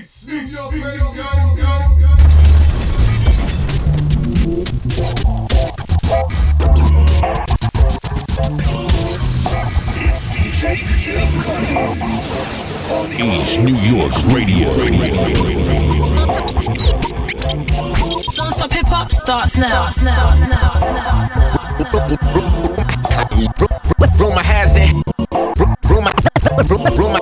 East, New York, radio, yo, yo. It's DJ Jeff on East New York Radio. Non-stop hip hop starts now. Starts now. Starts now. Rumor has it. Rumor, rumor, rumor, rumor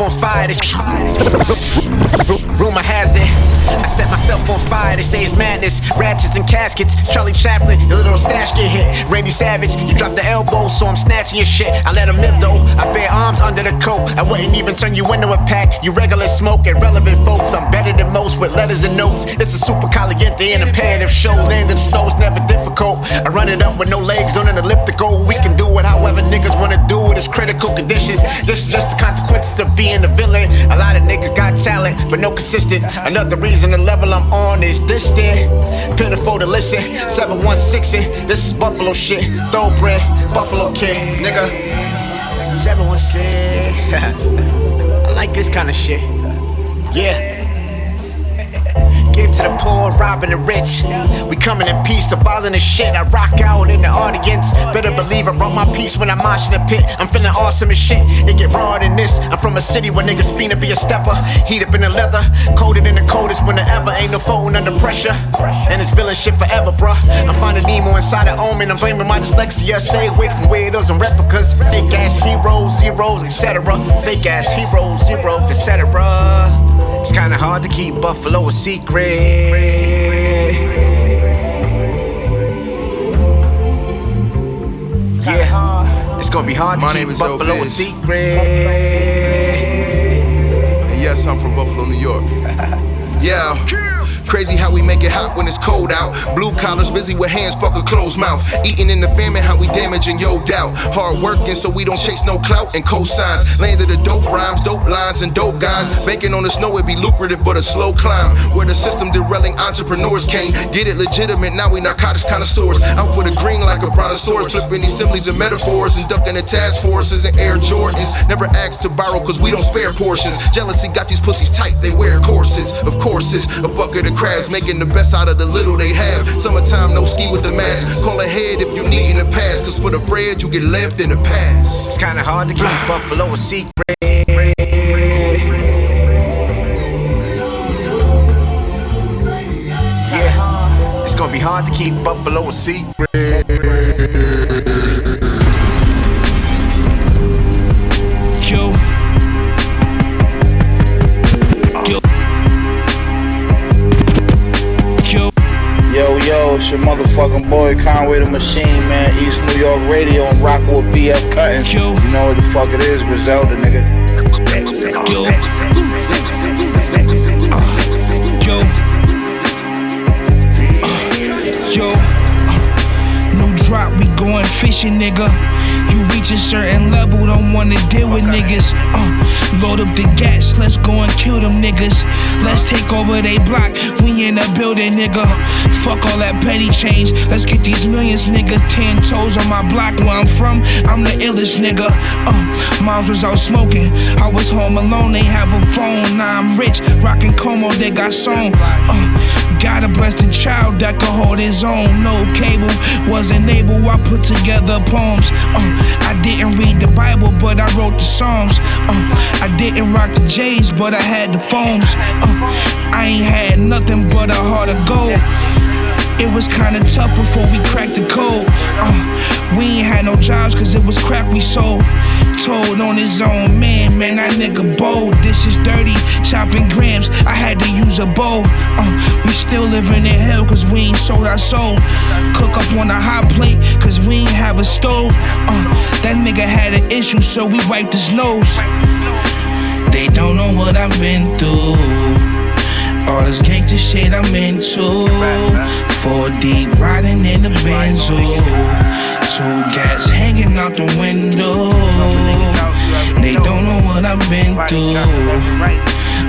on fire. This They say it's madness. Ratchets and caskets. Charlie Chaplin, your little stash get hit. Randy Savage, you dropped the elbow, so I'm snatching your shit. I let him live though. I bear arms under the coat. I wouldn't even turn you into a pack. You regular smoke, irrelevant folks. I'm better than most with letters and notes. It's a Supa Kaliente and imperative show. Land in the snow's never difficult. I run it up with no legs on an elliptical. We can do it however niggas wanna do it. It's critical conditions. This is just the consequences of being a villain. A lot of niggas got talent, but no consistency. Another reason the level I'm on is distant. Pitiful to listen. 716 This is Buffalo shit. Thoroughbred, Buffalo kid, nigga. 716. I like this kind of shit. Yeah. Give to the poor, robbing the rich. We coming in peace to violent as shit. I rock out in the audience. Better believe I brought my peace when I'm in the pit. I'm feeling awesome as shit. It get raw than this. I'm from a city where niggas fiend to be a stepper. Heat up in the leather, coated in the coldest winter ever. Ain't no phone under pressure. And it's villain shit forever, bruh. I'm finding Nemo inside of Omen. I'm blaming my dyslexia. Stay away from weirdos and replicas. Fake ass heroes, zeros, etc. Fake ass heroes, zeros, etc. It's kinda hard to keep Buffalo a secret. Yeah, it's gonna be hard to My keep name is Buffalo a secret. And yes, I'm from Buffalo, New York. Yeah. Crazy how we make it hot when it's cold out. Blue collars busy with hands, fuck a closed mouth. Eating in the famine, how we damaging yo doubt. Hard working so we don't chase no clout and cosigns. Landed the dope rhymes, dope lines, and dope guys. Banking on the snow, it be lucrative, but a slow climb. Where the system derailing entrepreneurs can't get it legitimate. Now we narcotics connoisseurs. Out for the green like a brontosaurus. Flipping these similes and metaphors and ducking the task forces and Air Jordans. Never asked to borrow cause we don't spare portions. Jealousy got these pussies tight, they wear corsets. Of course, it's a bucket of crabs, making the best out of the little they have. Summertime, no ski with the mask. Call ahead if you need in the past, cause for the bread, you get left in the past. It's kinda hard to keep ah. Buffalo a secret. Yeah, it's gonna be hard to keep Buffalo a secret. It's your motherfucking boy Conway the Machine, man. East New York Radio. I'm rocking with PF Cuttin. Yo. You know what the fuck it is, Griselda, nigga. Yo. Yo. Uh, Yo. Uh, New drop, we going fishing, nigga. You reach a certain level, don't wanna deal with niggas. Uh, load up the gas, let's go and kill them niggas. Let's take over they block, we in the building, nigga. Fuck all that petty change, let's get these millions, nigga. Ten toes on my block where I'm from, I'm the illest nigga. Uh, moms was out smoking, I was home alone, they have a phone. Now I'm rich, rockin' Como, they got song. Uh, gotta bless the child that could hold his own. No cable, wasn't able, I put together poems. Uh, I didn't read the Bible, but I wrote the Psalms. Uh, I didn't rock the J's, but I had the foams. Uh, I ain't had nothing but a heart of gold. It was kinda tough before we cracked the code. Uh, we ain't had no jobs cause it was crap we sold. Told on his own man, man, that nigga bold. This is dirty, chopping grams. I had to use a bowl. Uh, we still living in hell cause we ain't sold our soul. Cook up on a hot plate cause we ain't have a stove. Uh, that nigga had an issue, so we wiped his nose. They don't know what I've been through. All this gangster shit I'm into. Four deep riding in the Benzo. Two gas hanging out the window. They don't know what I've been through.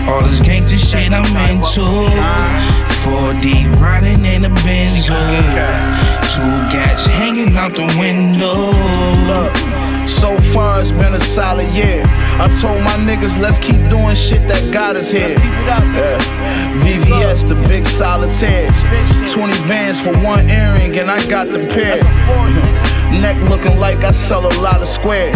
All this gangster shit I'm into. Four deep riding in the Benzo. Two gats hanging out the window. So far it's been a solid year. I told my niggas, let's keep doing shit that got us here. Yeah. VVS, the big solitaires. 20 bands for one earring, and I got the pair. Neck looking like I sell a lot of squares.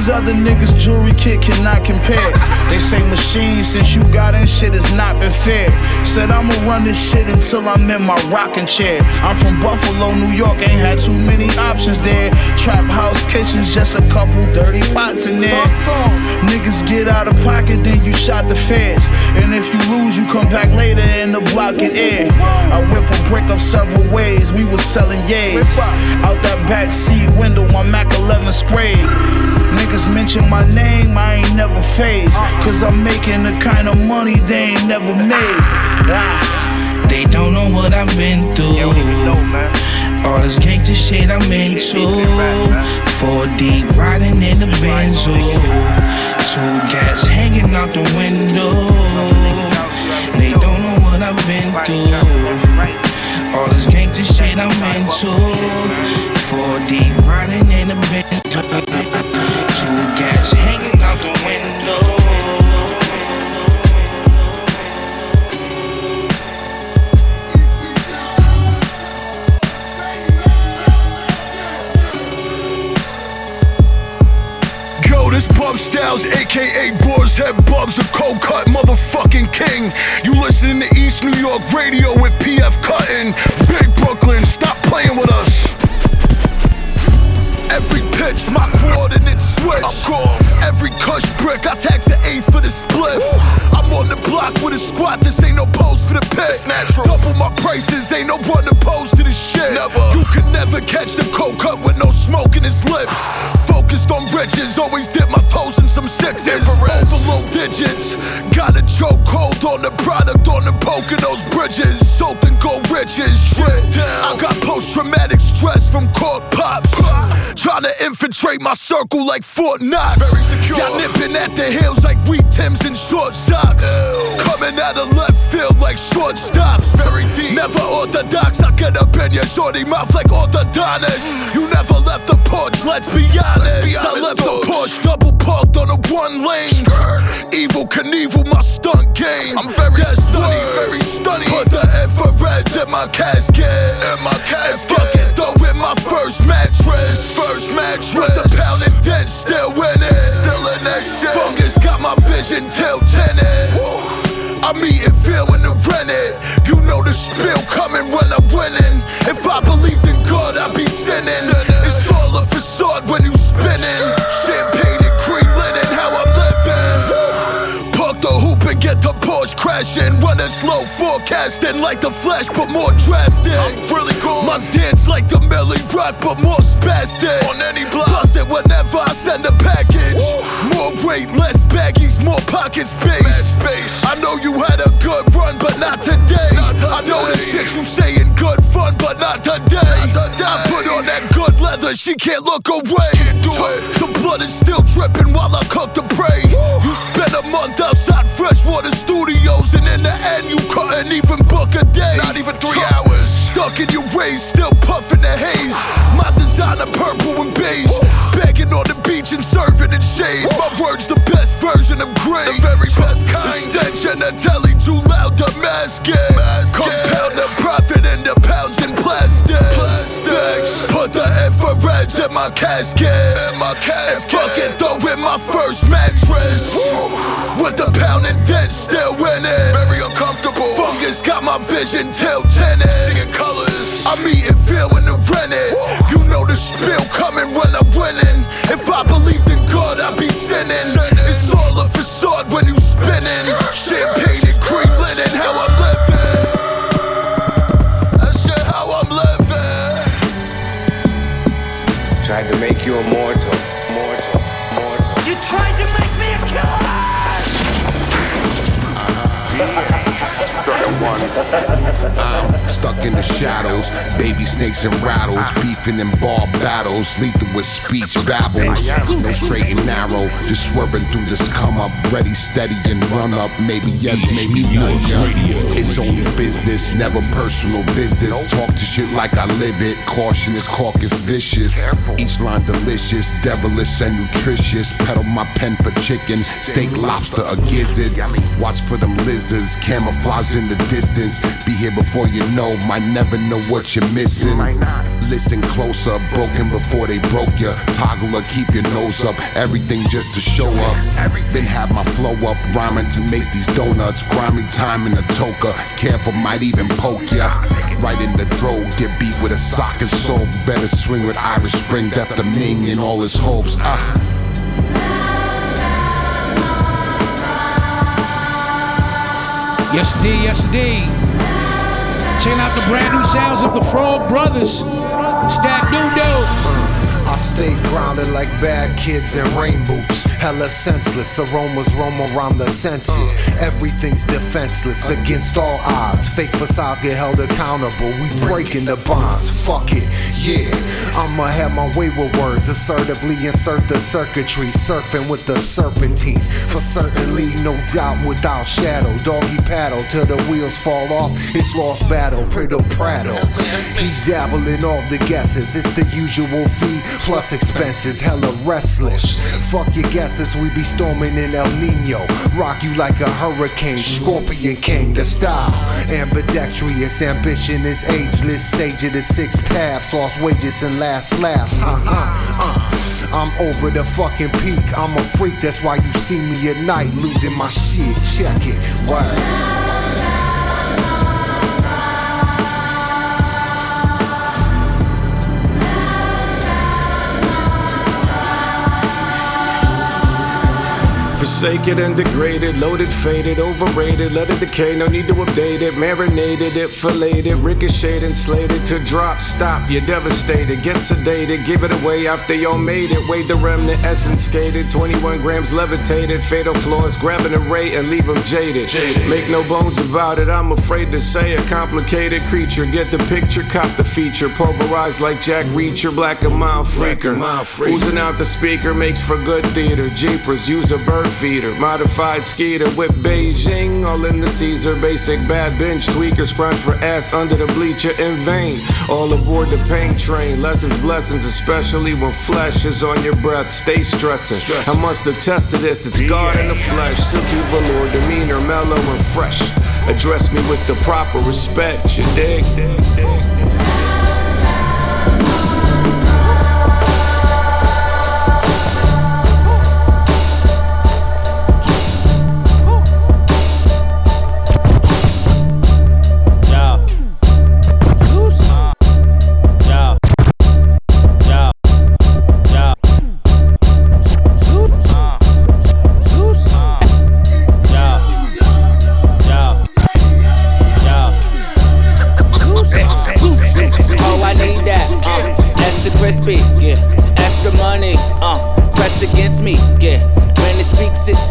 These other niggas' jewelry kit cannot compare. They say machine since you got in shit has not been fair. Said I'ma run this shit until I'm in my rocking chair. I'm from Buffalo, New York, ain't had too many options there. Trap house kitchens, just a couple dirty pots in there. Niggas get out of pocket, then you shot the feds. And if you lose, you come back later and the block get air. I whip a brick up several ways, we was selling yays. Out that back seat window, my Mac 11 sprayed. Niggas mention my name, I ain't never phased. Cause I'm making the kind of money they ain't never made. Ah. They don't know what I've been through. All this gangster shit I'm into. Four deep riding in the Benzo. Two cats hanging out the window. They don't know what I've been through. All this gangster shit I'm into. Four deep riding in the Benzo. Two gats hanging out the window. Styles, aka Boar's Head Bubs, the cold cut motherfucking king. You listening to East New York Radio with PF Cuttin. Big Brooklyn, stop playing with us. Every pitch, my coordinates switch. I'm gone. Every cush brick, I tax the eighth for the spliff. I'm on the block with a squad, this ain't no pose for the pit. Double my prices, ain't no run opposed to this shit. Never. You could never catch the cold cut with no smoke in his lips. Focused on riches, always dip my toes in some sixes. Overload digits, got a choke hold on the product on the Poconos bridges. Soap and gold riches, shit. I got post traumatic stress from court pops. Trying to infiltrate my circle like Fort Knox. Very secure. Y'all nipping at the heels like wheat Tims and short socks. Coming out of left field like short stops. Very deep. Never orthodox. I get up in your shorty mouth like orthodontist. You never left the porch, let's be honest. I left the porch double parked on a one lane. Evil Knievel, my stunt game. I'm very stunning, very stunning. Put the infrared in my casket. In my casket. And fuck it, though, in my first mattress. First mattress. With the pound and dent, still winning. Still in that shit. Fungus got my vision till tennis. I'm eating, feeling the rented. You know the spill coming when I'm winning. If I believed in God, I'd be sinning. It's all a facade when you spinning. Slow, forecasting like the flash, but more drastic. I'm really cool. My dance like the Millie Rock, but more spastic. On any block. Bust it whenever I send a package. More weight, less baggies, more pocket space. space. I know you had a good run, but not today. I know the shit you saying good fun, but not today. I put on that good leather, she can't look away. The blood is still dripping while I cook the prey. You spent a month outside freshwater studios, and in the end, you couldn't even book a day. Not even three hours. Stuck in your ways, still puffing the haze. My designer purple and beige. Begging on the beach and serving in shade. My words the best version of gray. The very best kind. Extension of telly too loud to mask it. Compound the profit into pounds and plastic. Plastics. Put the infrareds in my casket. In my casket. And fuck it though in my first mattress. With the pound and dent still winning. Very uncomfortable. Fungus got my vision till tennis. Seeing colors. I'm eating, feeling the rented. You know the spill coming when I'm winning. If I believed in God, I'd be sinning. It's all facade when you spinning. Champagne and cream linen, how I'm living. That's shit how I'm living. Tried to make you immortal, mortal, mortal. You tried to make me a killer! Got one. out, stuck in the shadows. Baby snakes and rattles, beefing in bar battles, lethal with speech babbles. No straight and narrow, just swerving through this come up, ready, steady, and run up. Maybe yes, maybe no. It's only business, never personal visits. Talk to shit like I live it. Caution is caucus vicious. Each line delicious, devilish and nutritious. Pedal my pen for chicken, steak, lobster, or gizzards. Watch for them lizards, camouflage in the distance. Be here before you know, might never know what you're missing. Listen closer, broken before they broke ya. Toggler, keep your nose up, everything just to show up. Been have my flow up, rhyming to make these donuts. Grimy time in the toka, careful might even poke ya. Right in the throat, get beat with a sock and soul. Better swing with Irish Spring, death to Ming and all his hopes. Ah. Yes, indeed, yes, indeed. Checking out the brand new sounds of the Frog Brothers. Dope. I stay grounded like bad kids in rain boots. Hella senseless, aromas roam around the senses. Everything's defenseless against all odds. Fake facades get held accountable. We breaking the bonds. Fuck it, yeah. I'ma have my way with words. Assertively insert the circuitry. Surfing with the serpentine. For certainly, no doubt, without shadow. Doggy paddle till the wheels fall off. It's lost battle. Prado Prado. He dabble in all the guesses. It's the usual fee plus expenses, hella restless. Fuck your guesses, we be storming in El Nino. Rock you like a hurricane, Scorpion King, the style. Ambidextrous, ambition is ageless. Sage of the six paths, lost wages and last laughs. Ha ha, uh. I'm over the fucking peak. I'm a freak, that's why you see me at night losing my shit. Check it, word. Forsaken and degraded, loaded, faded, overrated, let it decay, no need to update it. Marinated it, filleted, ricocheted, and slated to drop. Stop, you're devastated, get sedated, give it away after y'all made it. Wait the remnant, essence skated, 21 grams levitated, fatal flaws, grabbing a ray and leave them jaded. Make no bones about it, I'm afraid to say a complicated creature. Get the picture, cop the feature, pulverized like Jack Reacher, black and mild freaker. Oozing out the speaker makes for good theater. Jeepers, use a bird feeder, modified skeeter with Beijing, all in the Caesar. Basic bad bench tweaker, scrunch for ass under the bleacher in vain. All aboard the pain train, lessons, blessings, especially when flesh is on your breath. Stay stressing. I must attest to this, it's God in the flesh. Silky velour, demeanor, mellow and fresh. Address me with the proper respect, you dig? Yeah.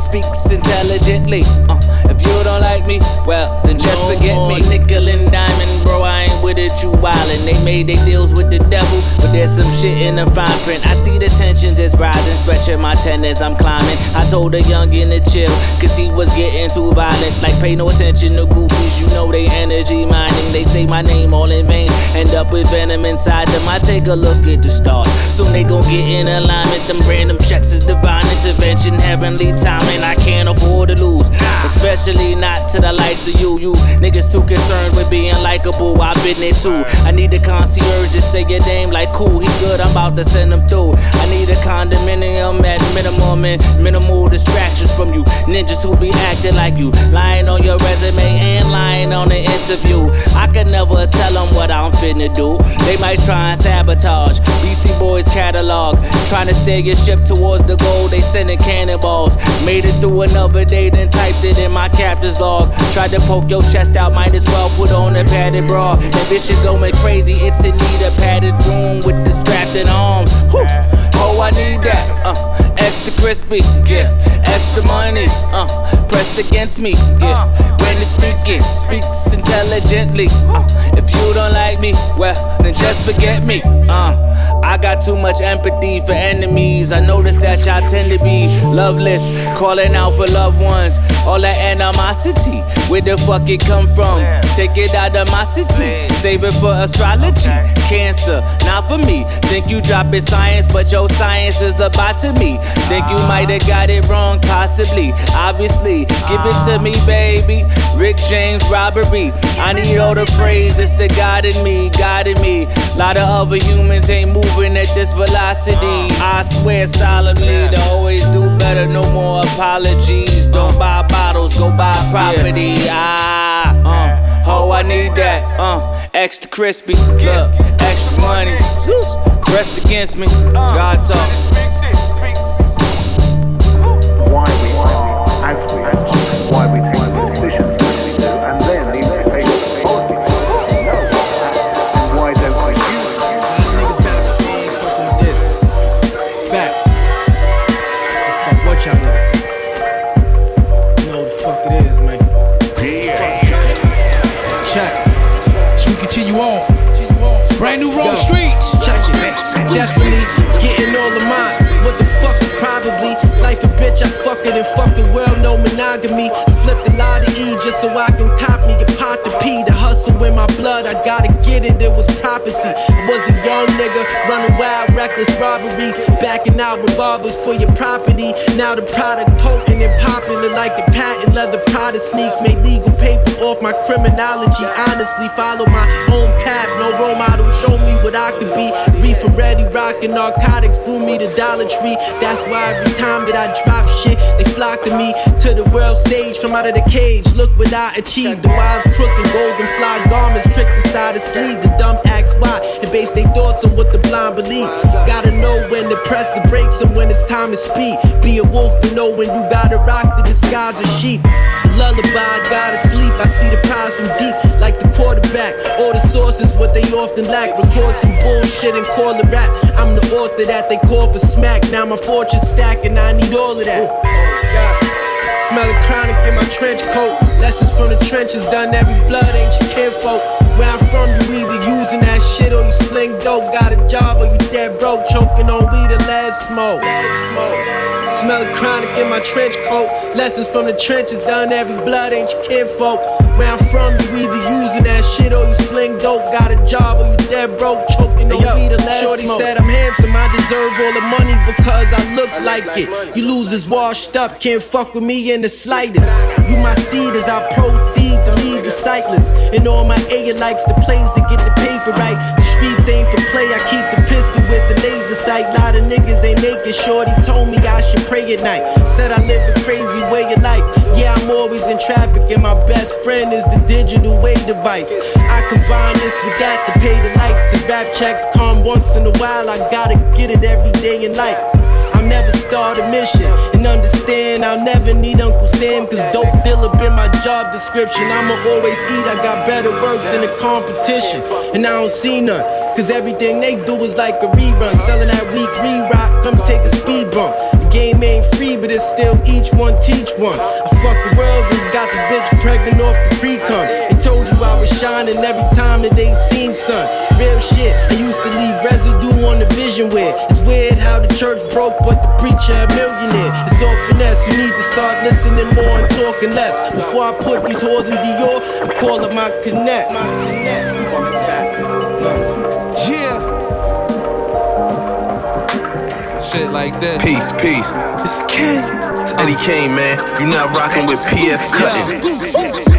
Speaks, intelligently. Uh, if you don't like me, well, then just forget me. Nickel and with it, you wildin'. They made their deals with the devil, but there's some shit in the fine print. I see the tensions is rising, stretching my tendons, I'm climbing. I told a youngin' to chill, cause he was getting too violent. Like, pay no attention to goofies, you know they energy mining. They say my name all in vain, end up with venom inside them. I take a look at the stars, soon they gon' get in alignment. Them random checks is divine intervention, heavenly timing. I can't afford to lose, especially not to the likes of you. You niggas too concerned with being likable, I've been there too. I need a concierge to say your name like cool, he good, I'm about to send him through. I need a condominium at minimum and minimal distractions from you. Ninjas who be acting like you, lying on your resume and lying on the interview. I can never tell them what I'm finna do. They might try and sabotage Beastie Boys catalog, trying to steer your ship towards the goal. They sending cannonballs. Made it through another day, then typed it in my captain's log. Tried to poke your chest out, might as well put on a padded bra. Envision are going crazy. It's in need of padded room with the strapped in. Whew. Oh, I need that. Uh, extra crispy, yeah. Extra money, uh, pressed against me, yeah. When it's speaking, speaks intelligently. Uh, if you don't like me, well, then just forget me. Uh, I got too much empathy for enemies. I notice that y'all tend to be loveless, calling out for loved ones. All that animosity, where the fuck it come from? Take it out of my city, save it for astrology. Cancer, not for me. Think you dropping science, but your science is the me. Think you might have got it wrong, possibly. Obviously, give it to me, baby. Rick James robbery. I need all the praise. It's the God in me, God in me. Lot of other humans ain't moving at this velocity. I swear solemnly to always do better. No more apologies. Don't buy bottles, go buy property. Ah, uh, oh, I need that. Uh, extra crispy, look, extra money. Zeus, rest against me. God talk. why we no monogamy. I flipped a lot of E just so I can cop me a to. In my blood, I gotta get it. It was prophecy. I was a young nigga running wild, reckless robberies, backing out revolvers for your property. Now the product potent and popular like the patent leather Prada sneaks. Made legal paper off my criminology. Honestly, follow my own path. No role model show me what I could be. Reefer ready, rocking narcotics, grew me to Dollar Tree. That's why every time that I drop shit, they flock to me to the world stage from out of the cage. Look what I achieved. The wise crook and golden fly garments, tricks inside the sleeve. The dumb ask why and base their thoughts on what the blind believe. Gotta know when to press the brakes and when it's time to speak. Be a wolf, but know when you gotta rock the disguise of sheep. The lullaby, gotta sleep. I see the prize from deep, like the quarterback. All the sources, what they often lack. Record some bullshit and call it rap. I'm the author that they call for smack. Now my fortune stack and I need all of that. Smell of chronic in my trench coat. Lessons from the trenches, done every blood, ain't your kinfolk. Where I'm from, you either using that shit or you sling dope. Got a job or you dead broke, choking on weed and lead smoke. Smell of chronic in my trench coat. Lessons from the trenches, done every blood, ain't your kinfolk. Where I'm from, you either using that shit or you sling dope. Got a job or you dead broke, choking on weed and lead Shorty smoke. said I'm handsome, I deserve all the money because I look like it. You losers washed up, can't fuck with me in the slightest. You my seed as I proceed to lead the cyclists. And all my A likes the plays to get the paper right. The streets ain't for play, I keep the pistol with the laser sight. Lot of niggas ain't making shorty told me I should pray at night. Said I live a crazy way of life. Yeah, I'm always in traffic, and my best friend is the digital way device. I combine this with that to pay the lights, cause rap checks come once in a while. I gotta get it every day in life. I'll never start a mission and understand I'll never need Uncle Sam cause dope dealer been my job description. I'ma always eat, I got better work than the competition. And I don't see none. Cause everything they do is like a rerun. Selling that weak re-rock, come take a speed bump. The game ain't free, but it's still each one teach one. I fuck the world and got the bitch pregnant off the pre-cum. They told you I was shining every time that they seen sun. Real shit, I used to leave residue on the vision where it's weird how the church broke, but the preacher a millionaire. It's all finesse, you need to start listening more and talking less. Before I put these whores in Dior, I call it my connect. My connect. Shit like this. Peace, peace. It's King. It's Eddie Kaine, man. You not rocking with PF Cuttin.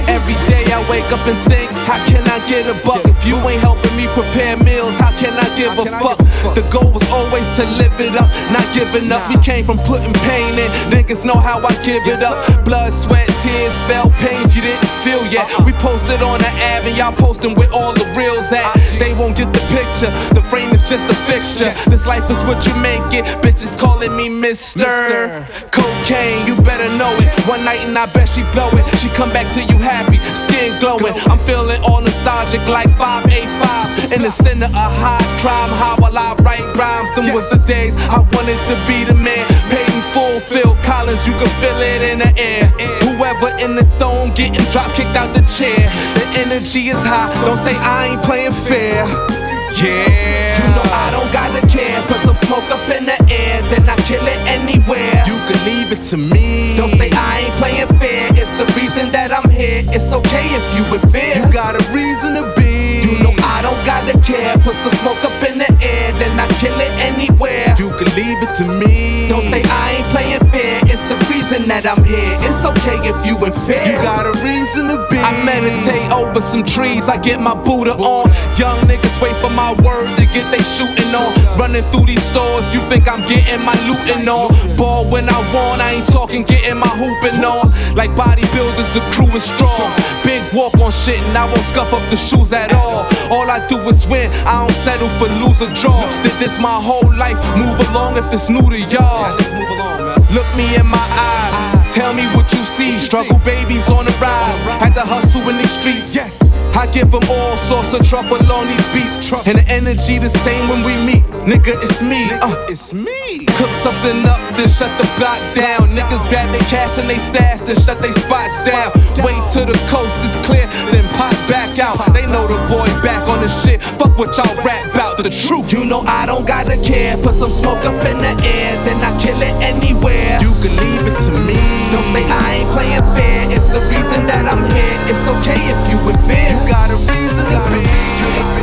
Every day I wake up and think, how can I get a buck? If you ain't helping me prepare meals, how can I give a fuck? The goal was always to live it up, not giving up. We came from putting pain in, niggas know how I give it up. Blood, sweat, tears, felt pains you didn't feel yet. We posted on the Ave and y'all posting with all the reels at. They won't get the picture, the frame is just a fixture. This life is what you make it, bitches calling me Mr. Cocaine, you better know it. One night and I bet she blow it. She come back to you happy, skin glowing. I'm feeling all nostalgic like 585 In the center of high crime, how will I write rhymes? Them was the days I wanted to be the man. In full, Phil Collins, you can feel it in the air. Whoever in the throne getting drop kicked out the chair. The energy is high, don't say I ain't playing fair. Yeah, you know I don't gotta care. Put some smoke up in the air, then I kill it anywhere. You can leave it to me. Don't say I ain't playing fair. It's the reason that I'm here. It's okay if you in fear. You got a reason to be. You know I don't gotta care. Put some smoke up in the air, then I kill it anywhere. You can leave it to me. Don't say I ain't playing fair. Reason that I'm here. It's okay if you in fear. You got a reason to be. I meditate over some trees. I get my Buddha on. Young niggas wait for my word to get they shooting on. Running through these stores, you think I'm getting my looting on. Ball when I want, I ain't talking getting my hooping on. Like bodybuilders, the crew is strong. Big walk on shit, and I won't scuff up the shoes at all. All I do is win, I don't settle for lose or draw. Did this my whole life, move along if it's new to y'all. Look me in my eyes, tell me what you see. Struggle babies on the rise, had to hustle in the streets. Yes. I give them all sorts of trouble on these beats. And the energy the same when we meet. Nigga, it's me. Uh, it's me. Cook something up, then shut the block down. Niggas grab their cash and they stash, then shut they spots down. Wait till the coast is clear, then pop back out. They know the boy back on the shit. Fuck what y'all rap about, the truth. You know I don't gotta care. Put some smoke up in the air, then I kill it anywhere. You can leave it to me. Don't say I ain't playing fair. It's the reason that I'm here. It's okay if you in fear. Got a reason to be.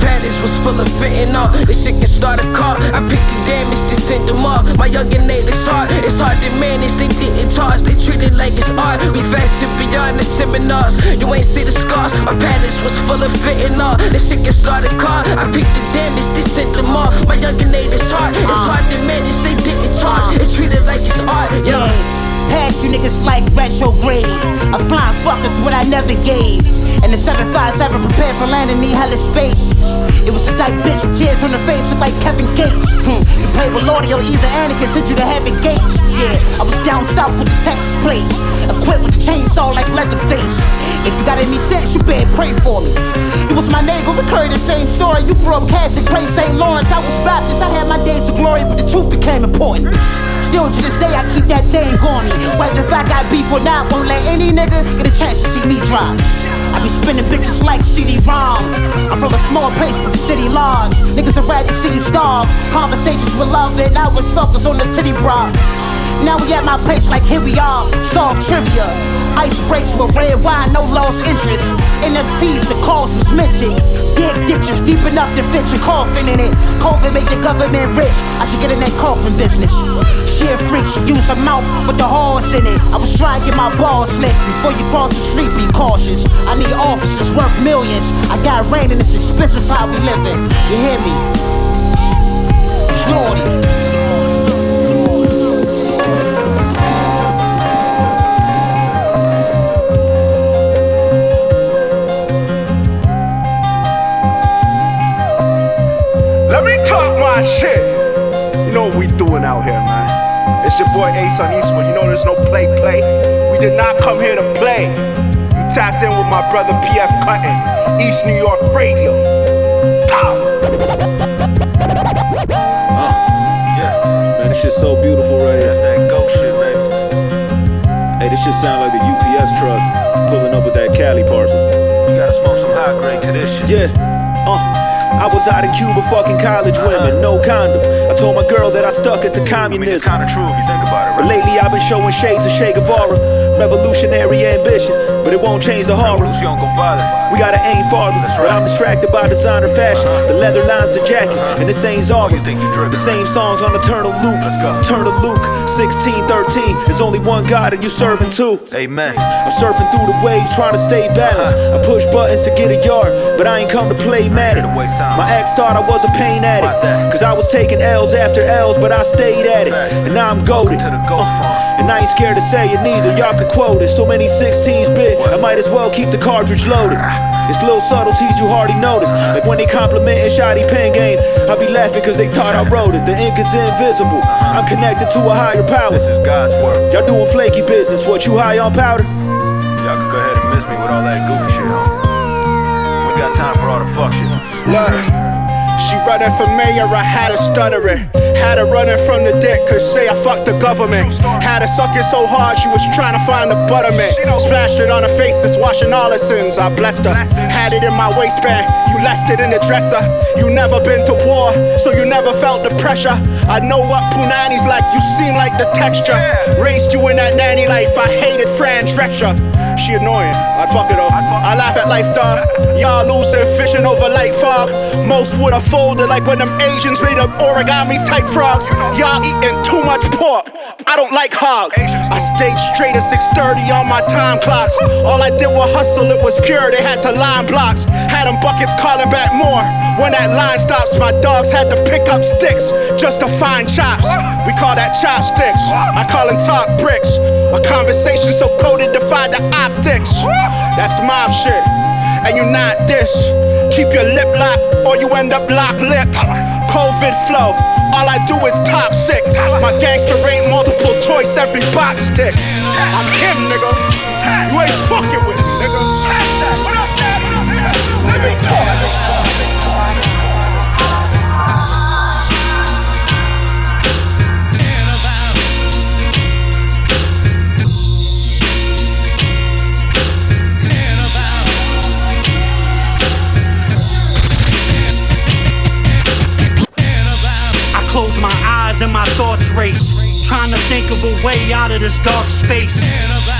Palace was full of fitting up. This shit can start a car. I pick the damage to send them off. My youngin' natives hard. It's hard to manage. They didn't charge. They treat it like it's art. We fashion beyond the seminars. You ain't see the scars. My palace was full of fitting up. This shit can start a car. I pick the damage. They sent them off. My youngin' natives hard. It's hard to manage. They didn't charge. It's treated like it's art. Yeah. Pass you niggas like retrograde. A flying fuck is what I never gave. And the 757 prepared for landing me hella space. It was a dyke bitch with tears on her face, look like Kevin Gates. Hmm. You play with Lordy or even Anakin sent you to heaven gates. Yeah, I was down south with the Texas place. Equipped with a chainsaw like Leatherface. If you got any sense, you better pray for me. It was my neighbor, we curry the same story. You grew up Catholic, pray St. Lawrence. I was Baptist, I had my days of glory, but the truth became important. Still to this day, I keep that thing on me. Whether if I got beef or not, won't let any nigga get a chance to see me drop. I be spinning bitches like CD-ROM. I'm from a small place, but the city large. Niggas are to see starve. Conversations with love, and I was focused on the titty bra. Now we at my place like here we are, solve trivia. Ice breaks with red wine, no lost interest. NFTs, the cause was minted. Dig ditches deep enough to fit your coffin in it. COVID make the government rich. I should get in that coffin business. Shit freak she use her mouth with the horse in it. I was trying to get my balls slick before you cross the street. Be cautious. I need officers worth millions. I got rain and it's expensive how we living. You hear me? Shorty. Let me talk my shit. You know what we doing out here, man. It's your boy Asun Eastwood. You know there's no play play. We did not come here to play. You tapped in with my brother PF Cuttin, East New York Radio. Top. Man, this shit so beautiful right here. That's that ghost shit, baby. Hey, this shit sound like the UPS truck pulling up with that Cali parcel. You gotta smoke some high grade to this shit. Yeah. Uh. I was out in Cuba fucking college women, no condom. I told my girl that I stuck at the communism. it's kinda true if you think about it, right? But lately I've been showing shades of Che Guevara. Revolutionary ambition, but it won't change the horror. We gotta aim farther, but I'm distracted by designer fashion. The leather lines the jacket, and this ain't Zara. The same songs on eternal loop. Turn to Luke 16, 13. There's only one God and you serving two. Amen. I'm surfing through the waves, trying to stay balanced. I push buttons to get a yard, but I ain't come to play Madden. My ex thought I was a pain addict, cause I was taking L's after L's, but I stayed at it. And now I'm goaded. Uh, and I ain't scared to say it neither. Y'all could quote it. So many 16s bit, I might as well keep the cartridge loaded. It's little subtleties you hardly notice. Like when they complimentin' shoddy pen game, I be laughing cause they thought I wrote it. The ink is invisible. I'm connected to a higher power. This is God's work. Y'all doing flaky business. What you high on powder? Y'all can go ahead and miss me with all that goofy shit, huh? We got time for all the fuck shit. Look. She running for mayor, I had her stuttering. Had her running from the dick, cause say I fucked the government. Had her sucking so hard, she was trying to find the buttermint. Splashed it on her face, it's washing all her sins. I blessed her. Had it in my waistband, you left it in the dresser. You never been to war, so you never felt the pressure. I know what punani's like, you seem like the texture. Raised you in that nanny life, I hated Fran Drescher. She annoying, I'd fuck it up. I laugh at life, dog. Y'all losing, fishing over light fog. Most would have folded like when them Asians made up origami type frogs. Y'all eating too much pork. I don't like hog. I stayed straight at 6:30 on my time clocks. All I did was hustle, it was pure. They had to line blocks. Had them buckets calling back more. When that line stops, my dogs had to pick up sticks just to find chops. We call that chopsticks. I call them talk bricks. A conversation so coded to defy the optics. That's mob shit. And you not this. Keep your lip locked or you end up locked lip. COVID flow. All I do is top sick. My gangster ain't multiple choice, every box tick. I'm him, nigga. You ain't fucking with me, nigga. What up, Let me talk. My thoughts race. Trying to think of a way out of this dark space.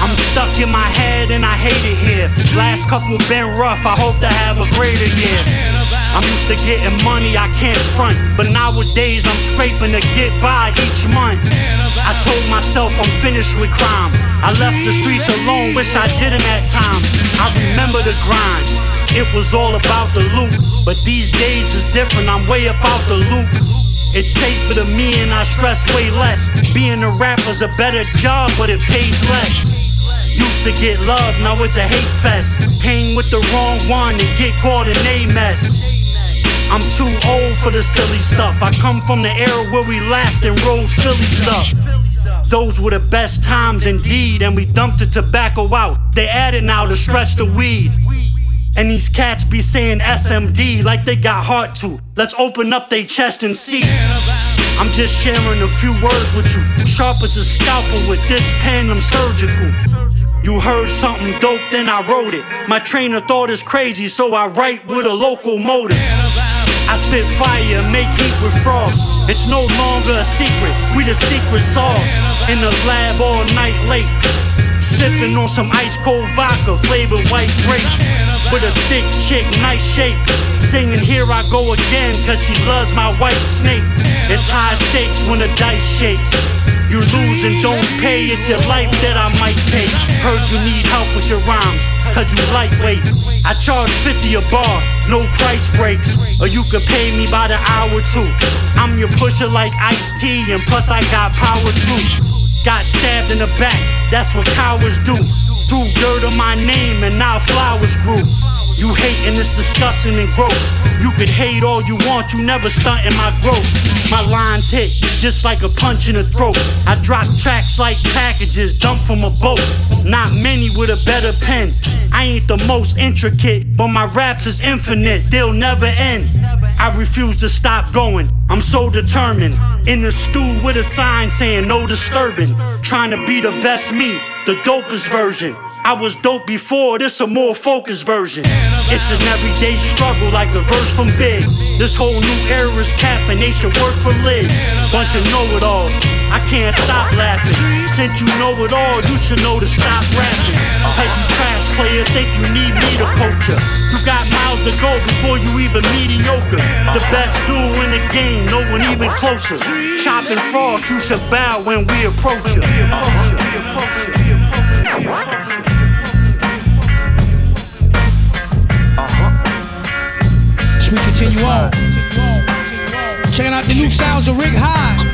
I'm stuck in my head and I hate it here. Last couple been rough, I hope to have a greater year. I'm used to getting money, I can't front. But nowadays I'm scraping to get by each month. I told myself I'm finished with crime. I left the streets alone, wish I didn't at times. I remember the grind. It was all about the loot. But these days is different, I'm way about the loop. It's safer to me and I stress way less. Being a rapper's a better job, but it pays less. Used to get love, now it's a hate fest. Hang with the wrong one and get caught in a mess. I'm too old for the silly stuff. I come from the era where we laughed and rolled Phillies up. Those were the best times indeed, and we dumped the tobacco out. They added now to stretch the weed. And these cats be saying SMD like they got heart to. Let's open up their chest and see. I'm just sharing a few words with you. Sharp as a scalpel with this pen, I'm surgical. You heard something dope, then I wrote it. My train of thought is crazy, so I write with a locomotive. I spit fire, make heat with frost. It's no longer a secret, we the secret sauce. In the lab all night late, sipping on some ice cold vodka flavored white grape with a thick chick, nice shape. Singing Here I Go Again, cause she loves my white snake. It's high stakes when the dice shakes. You lose and don't pay, it's your life that I might take. Heard you need help with your rhymes, cause you lightweight. I charge 50 a bar, no price breaks. Or you could pay me by the hour too. I'm your pusher like Ice T, and plus I got power too. Got stabbed in the back, that's what cowards do. Threw dirt on my name and now flowers grew. You hate and it's disgusting and gross. You could hate all you want, you never stunting my growth. My lines hit just like a punch in the throat. I drop tracks like packages dumped from a boat. Not many with a better pen. I ain't the most intricate, but my raps is infinite. They'll never end. I refuse to stop going. I'm so determined. In the stew with a sign saying no disturbing. Trying to be the best me, the dopest version. I was dope before, this a more focused version. It's an everyday struggle like the verse from Big. This whole new era's cap and they should work for Liz. Bunch of know-it-alls, I can't stop laughing. Since you know it all, you should know to stop rapping. Type you trash player, think you need me to coach ya. You got miles to go before you even mediocre. The best duo in the game, no one even closer. Chopping frogs, you should bow when we approach ya. Continue on. Checking out the new sounds of Rick Hyde.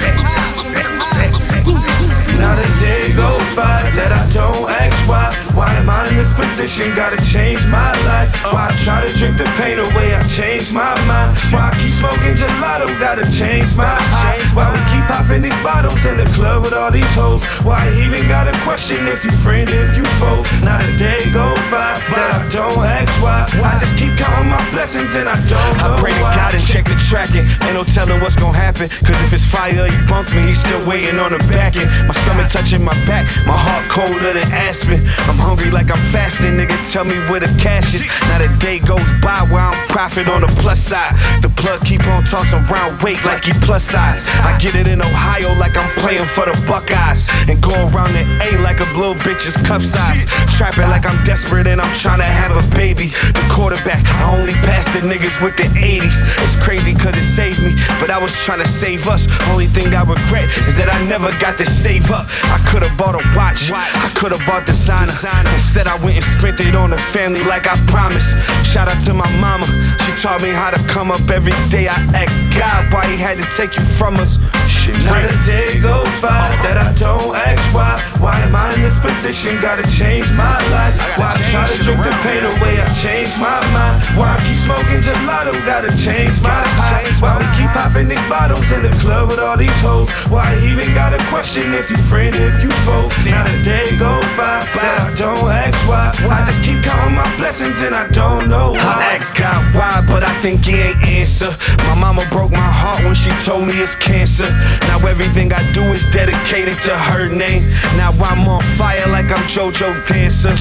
Now the day goes by that I don't ask why. Why am I in this position? Gotta change my life. Why I try to drink the pain away? I change my mind. Why I keep smoking gelato? Gotta change my high. Why we keep popping these bottles in the club with all these hoes? Why I even got a question if you friend, if you foe? Not a day goes by that I don't ask why. I just keep counting my blessings and I don't know I pray to why. God and check the tracking. Ain't no telling what's gonna happen. Cause if it's fire, he bumped me, he's still waiting on the back end. My stomach touching my back, my heart colder than aspen. I'm hungry like I'm fasting, nigga. Tell me where the cash is. Now the day goes by where I'm profit on the plus side. The plug keep on tossing round weight like he plus size. I get it in Ohio like I'm playing for the Buckeyes. And go around the A like a little bitch's cup size. Trapping like I'm desperate and I'm trying to have a baby. The quarterback, I only pass the niggas with the 80s. It's crazy cause it saved me, but I was trying to save us. Only thing I regret is that I never got to save up. I could've bought a watch, I could've bought designer. Instead, I went and spent it on the family like I promised. Shout out to my mama, she taught me how to come up every day. I asked God why he had to take you from us. Shit, Now real. the day goes by that I don't ask why. Why am I in this position? Gotta change my life. Why I try to drink the pain away? I change my mind. Why I keep smoking gelato? Gotta change my high. Why we popping these bottles in the club with all these hoes? Why even got a question if you friend, if you foe? Now the day goes by that I don't ask why. I just keep counting my blessings and I don't know why. I asked God why, but I think he ain't answer. My mama broke my heart when she told me it's cancer. Now everything I do is dedicated to her name. Now I'm on fire like I'm JoJo Dancer.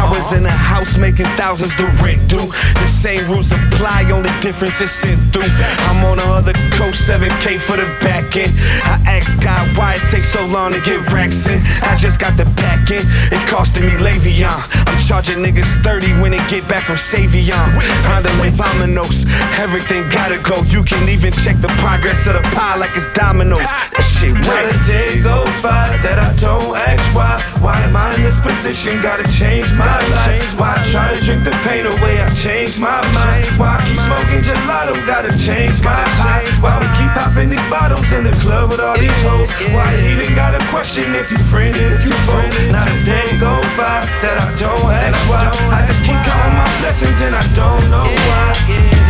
I was in a house making thousands to rent due. The same rules apply, only difference is sent through. I'm on the coast, 7K for the back end. I asked God why it takes so long to get racks in. I just got the back end, it costing me Le'Veon. I'm charging niggas 30 when they get back from Savion. Honda Lane Vominos, everything gotta go. You can even check the progress of the pie like it's dominoes. That shit Now real. the day goes by that I don't ask why. Why am I in this position? Gotta change my life. Why I try to drink the pain away? I change my mind. Why I keep smoking gelato? Gotta change my Why we keep popping these bottles in the club with all these hoes? Why I even got a question if you friend, if you foe? Not a day goes by that I don't ask why. I just keep counting my blessings and I don't know why.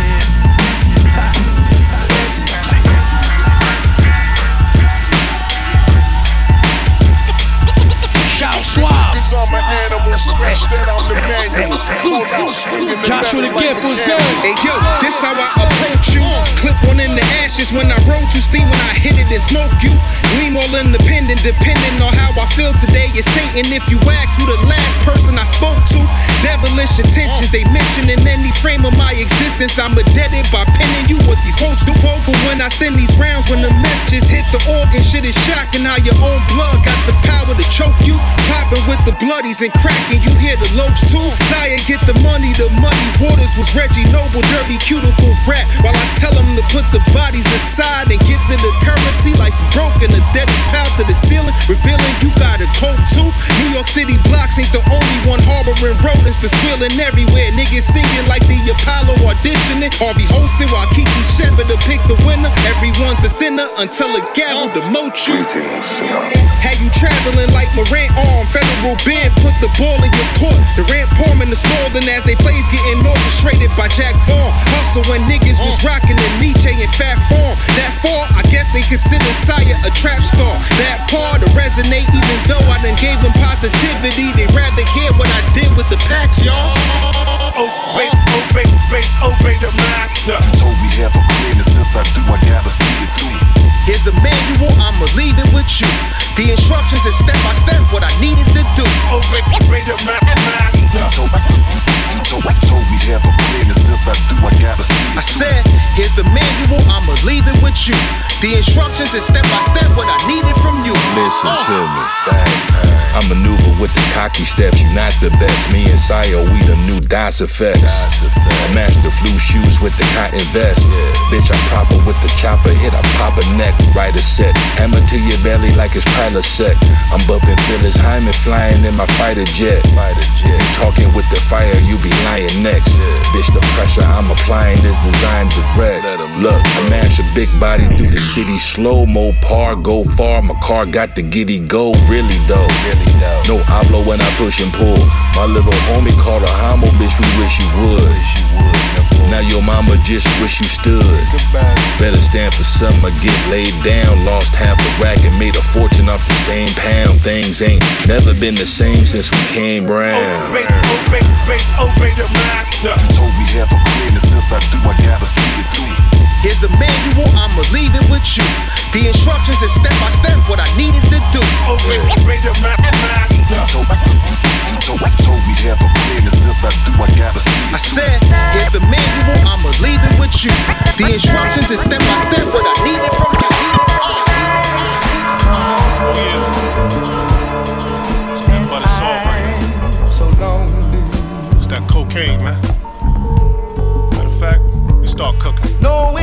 Swab. Josiah the Gift was good. Hey yo, this how I approach you. Clip one in the ashes when I wrote you. Steam when I hit it and smoke you. Gleam all independent, depending on how I feel today. It's Satan if you ask who the last person I spoke to. Devilish intentions they mention in any frame of my existence. I'm indebted by penning you what these hosts do. But when I send these rounds, when the messages hit the organ, shit is shocking how your own blood the bloodies and cracking, you hear the loach too. Zaya get the money, the muddy waters was Reggie Noble, dirty cuticle rap. While I tell him to put the bodies aside and get to the currency like broken. The dead is piled to the ceiling, revealing you got a coat too. New York City blocks ain't the only one harboring rodents, the squealing everywhere. Niggas singing like the Apollo auditioning. Harvey hosting while Kiki Shepard to pick the winner. Everyone's a sinner until a gavel demote you. Had you traveling like Morant arm, federal bid, put the ball in your court. The ramp palm in the Spalding as they plays getting orchestrated by Jack Vaughn. Hustle when niggas was uh. rocking the Nietzsche in fat form. That far, I guess they consider Sire a trap star. That part to resonate, even though I done gave them positivity. They rather hear what I did with the packs, y'all. Obey, obey, obey, obey the master. You told me have a plan, and since I do, I gotta see it through. Here's the manual, I'ma leave it with you. The instructions is step by step what I needed to do. Obey, obey the ma- master. You told, you, told, you told me have a plan, and since I do, I gotta see it I said, here's the manual, I'ma leave it with you. The instructions is step by step what I needed from you. Listen to me, bang, I maneuver with the cocky steps. You not the best. Me and Sire, we the new DOS effects. I match the flu shoes with the cotton vest. Yeah. Bitch, I'm proper with the chopper. Hit a pop a neck, right a set. Hammer to your belly like it's Prilosec. I'm bumping Phyllis Hyman flying in my fighter jet. Fighter jet. Talking with the fire, you be lying next. Bitch, the pressure I'm applying is designed direct. Look, I mash a big body through the city slow mo par go far. My car got the giddy go really though. Really though. No blow when I push and pull. My little homie called a homo bitch. We wish you would. Now your mama just wish you stood. Better stand for something or get laid down. Lost half a rack and made a fortune off the same pound. Things ain't never been the same since we came round. Obey, obey, obey, obey the master. You told me have a plan, and since I do, I gotta see it through. Here's the manual, I'ma leave it with you. The instructions is step by step what I needed to do. Obey, obey the ma- master. You told, you, told, you told me have a plan, and since I do, I gotta see it I said, here's the manual, I'ma leave it with you. The instructions is step by step what I needed from you. Oh yeah. It's that butter soft right here. So It's that cocaine, man. Matter of fact, we start cooking. Knowing that Yeah,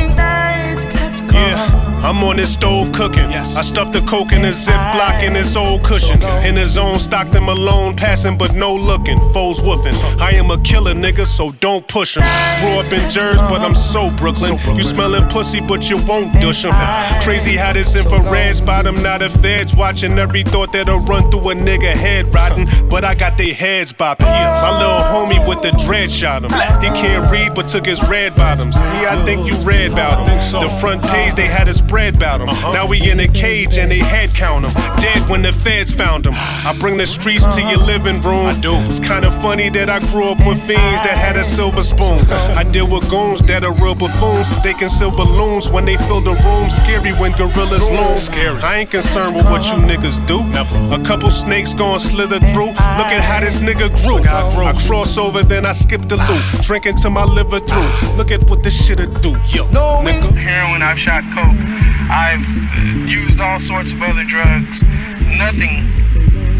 I'm on this stove cooking. Yes. I stuffed the coke in a ziplock in this old cushion. In the zone, stocked them alone, passing but no looking. Foes woofing. I am a killer nigga, so don't push push 'em. Grew up in Jersey, but I'm so Brooklyn. You smelling pussy, but you won't dush 'em. Crazy how this infrared spot 'em. Now the feds watching every thought that'll run through a nigga head rotting. But I got they heads bopping. My little homie with the dread shot him. He can't read, but took his red bottoms. Yeah, I think you read about him. The front page, they had spread about uh-huh. him. Now we in a cage and they head count him. Dead when the feds found him. I bring the streets to your living room. I do. It's kinda funny that I grew up with fiends that had a silver spoon. I deal with goons that are real buffoons. They can sell balloons when they fill the room. Scary when gorillas loom. Scary. I ain't concerned with what you niggas do. Never. A couple snakes gon' slither through. Look at how this nigga grew. I cross over, then I skip the loop. Drinking till my liver through. Look at what this shit'll do. Yo, No, nigga. Heroin, I've shot coke. I've uh, used all sorts of other drugs. Nothing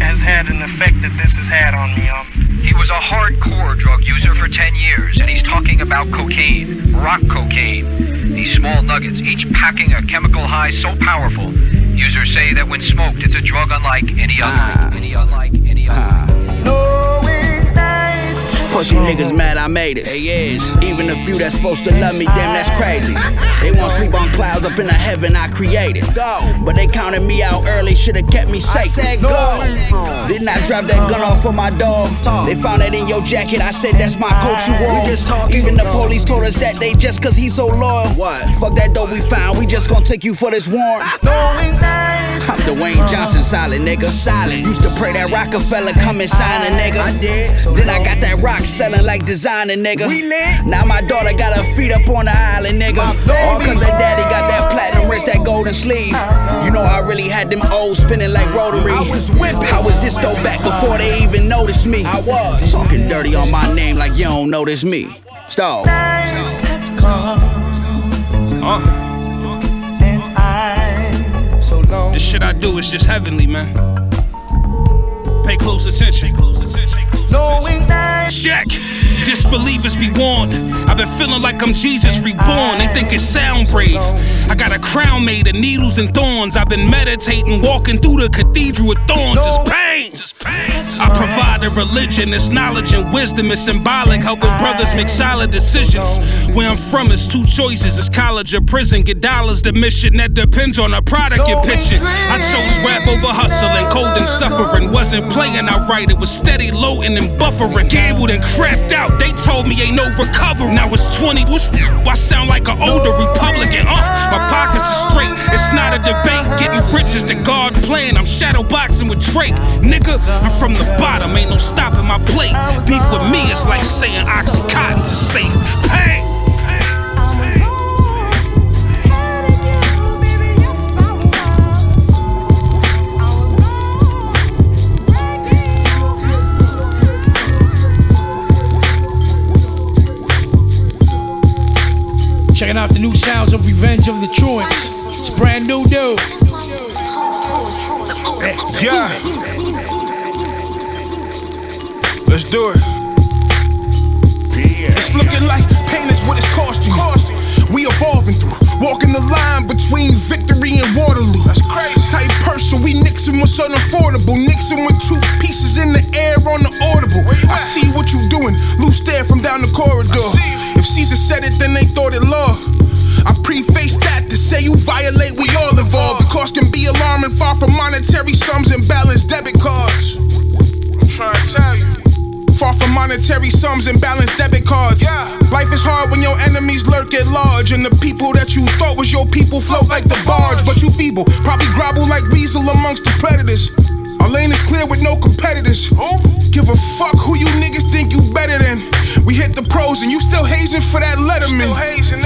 has had an effect that this has had on me. Um, He was a hardcore drug user for 10 years, and he's talking about cocaine, rock cocaine. These small nuggets, each packing a chemical high so powerful. Users say that when smoked, it's a drug unlike any other. Any unlike any other. Pussy niggas mad I made it. Even the few that's supposed to love me, damn, that's crazy. They want sleep on clouds up in the heaven I created. Go. But they counted me out early, should've kept me safe. I said go. Didn't I drop that gun off for my dog? They found that in your jacket, I said that's my coat you wore. Even the police told us that they just cause he's so loyal. What? Fuck that dope we found, we just gon' take you for this warrant. I'm Dwayne Johnson, solid nigga. Solid. Used to pray that Rockefeller come and sign a nigga. I did. Then I got that rock selling like designer nigga. We lit. Now my daughter got her feet up on the island, nigga. All cause her daddy got that platinum wrist, that golden sleeve. You know I really had them O's spinning like rotary. I was whipping. How was this though back before they even noticed me? I was talking dirty on my name like you don't notice me. Stop. Uh. This shit I do is just heavenly, man. Pay close attention. Knowing that. Check. Disbelievers be warned. I've been feeling like I'm Jesus reborn. They think it sound brave. I got a crown made of needles and thorns. I've been meditating, walking through the cathedral with thorns. It's pain. It's pain. I provide a religion, it's knowledge and wisdom. It's symbolic, helping brothers make solid decisions. Where I'm from, is two choices: it's college or prison. Get dollars, the mission that depends on the product you're pitching. I chose rap over hustling, cold and suffering. Wasn't playing outright, it was steady loading and buffering. Gambled and crapped out. They told me ain't no recovery. Now it's 20. What's I sound like an older Republican? Uh, my pockets are straight. It's not a debate. Getting rich is the God plan. I'm shadow boxing with Drake. Nigga, I'm from the bottom. Ain't no stopping my plate. Beef with me is like saying Oxycontin's a safe. Pain. Checking out the new sounds of Revenge of the Truence. It's brand new, dude. Yeah. Let's do it. It's looking like pain is what it's costing you. We evolving through, walking the line between victory and Waterloo. That's crazy. Type person, we Nixon with something affordable. Nixon with two pieces in the air on the audible. I see what you doing, loose stare from down the corridor. If Caesar said it, then they thought it law. I preface that to say you violate, we all involved. The cost can be alarming, far from monetary sums and balanced debit cards. I'm trying to tell you. Far from monetary sums and balanced debit cards. Yeah. Life is hard when your enemies lurk at large, and the people that you thought was your people float like the barge. But you feeble, probably grovel like weasel amongst the predators. Our lane is clear with no competitors. Give a fuck who you niggas think you better than. We hit the pros and you still hazing for that letterman.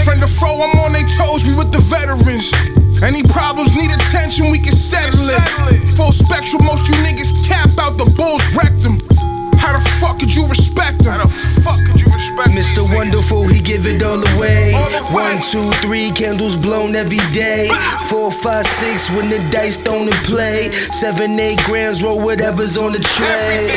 Friend of foe, I'm on they toes, we with the veterans. Any problems need attention, we can settle it. Full spectrum, most you niggas cap out the bulls wrecked them. How the fuck could you respect them? How the fuck could you respect Mr. Wonderful, he give it all away. One, two, three, candles blown every day. Four, five, six, when the dice don't in play. Seven, eight grams, roll whatever's on the tray.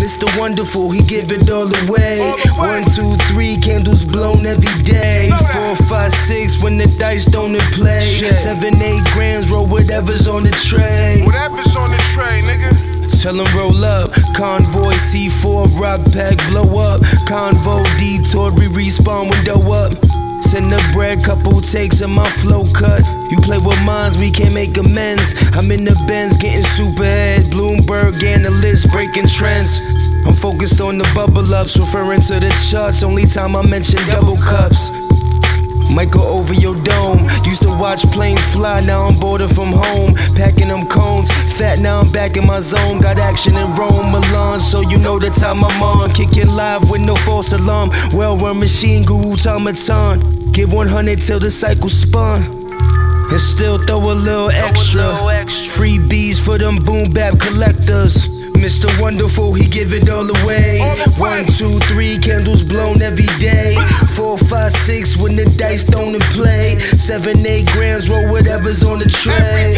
Mr. Wonderful, he give it all away. One, two, three, candles blown every day. Four, five, six, when the dice don't in play. Seven, eight grams, roll whatever's on the tray. Whatever's on the tray, nigga. Tell them roll up. Convoy C4, rock pack, blow up. Convo detour, we respawn, window up. Send the bread, couple takes of my flow cut. You play with minds, we can't make amends. I'm in the Benz, getting super head. Bloomberg analyst, breaking trends. I'm focused on the bubble ups, referring to the charts. Only time I mention double cups. Go over your dome. Used to watch planes fly, now I'm boarding from home. Packing them cones, fat now I'm back in my zone. Got action in Rome, Milan, so you know the time I'm on. Kicking live with no false alarm. Well run machine, guru automaton. Give 100 till the cycle spun. And still throw a little extra. Freebies for them boom bap collectors. Mr. Wonderful, he give it all away. One, two, three, candles blown every day. Four, five, six, when the dice don't in play. Seven, eight grams, roll whatever's on the tray.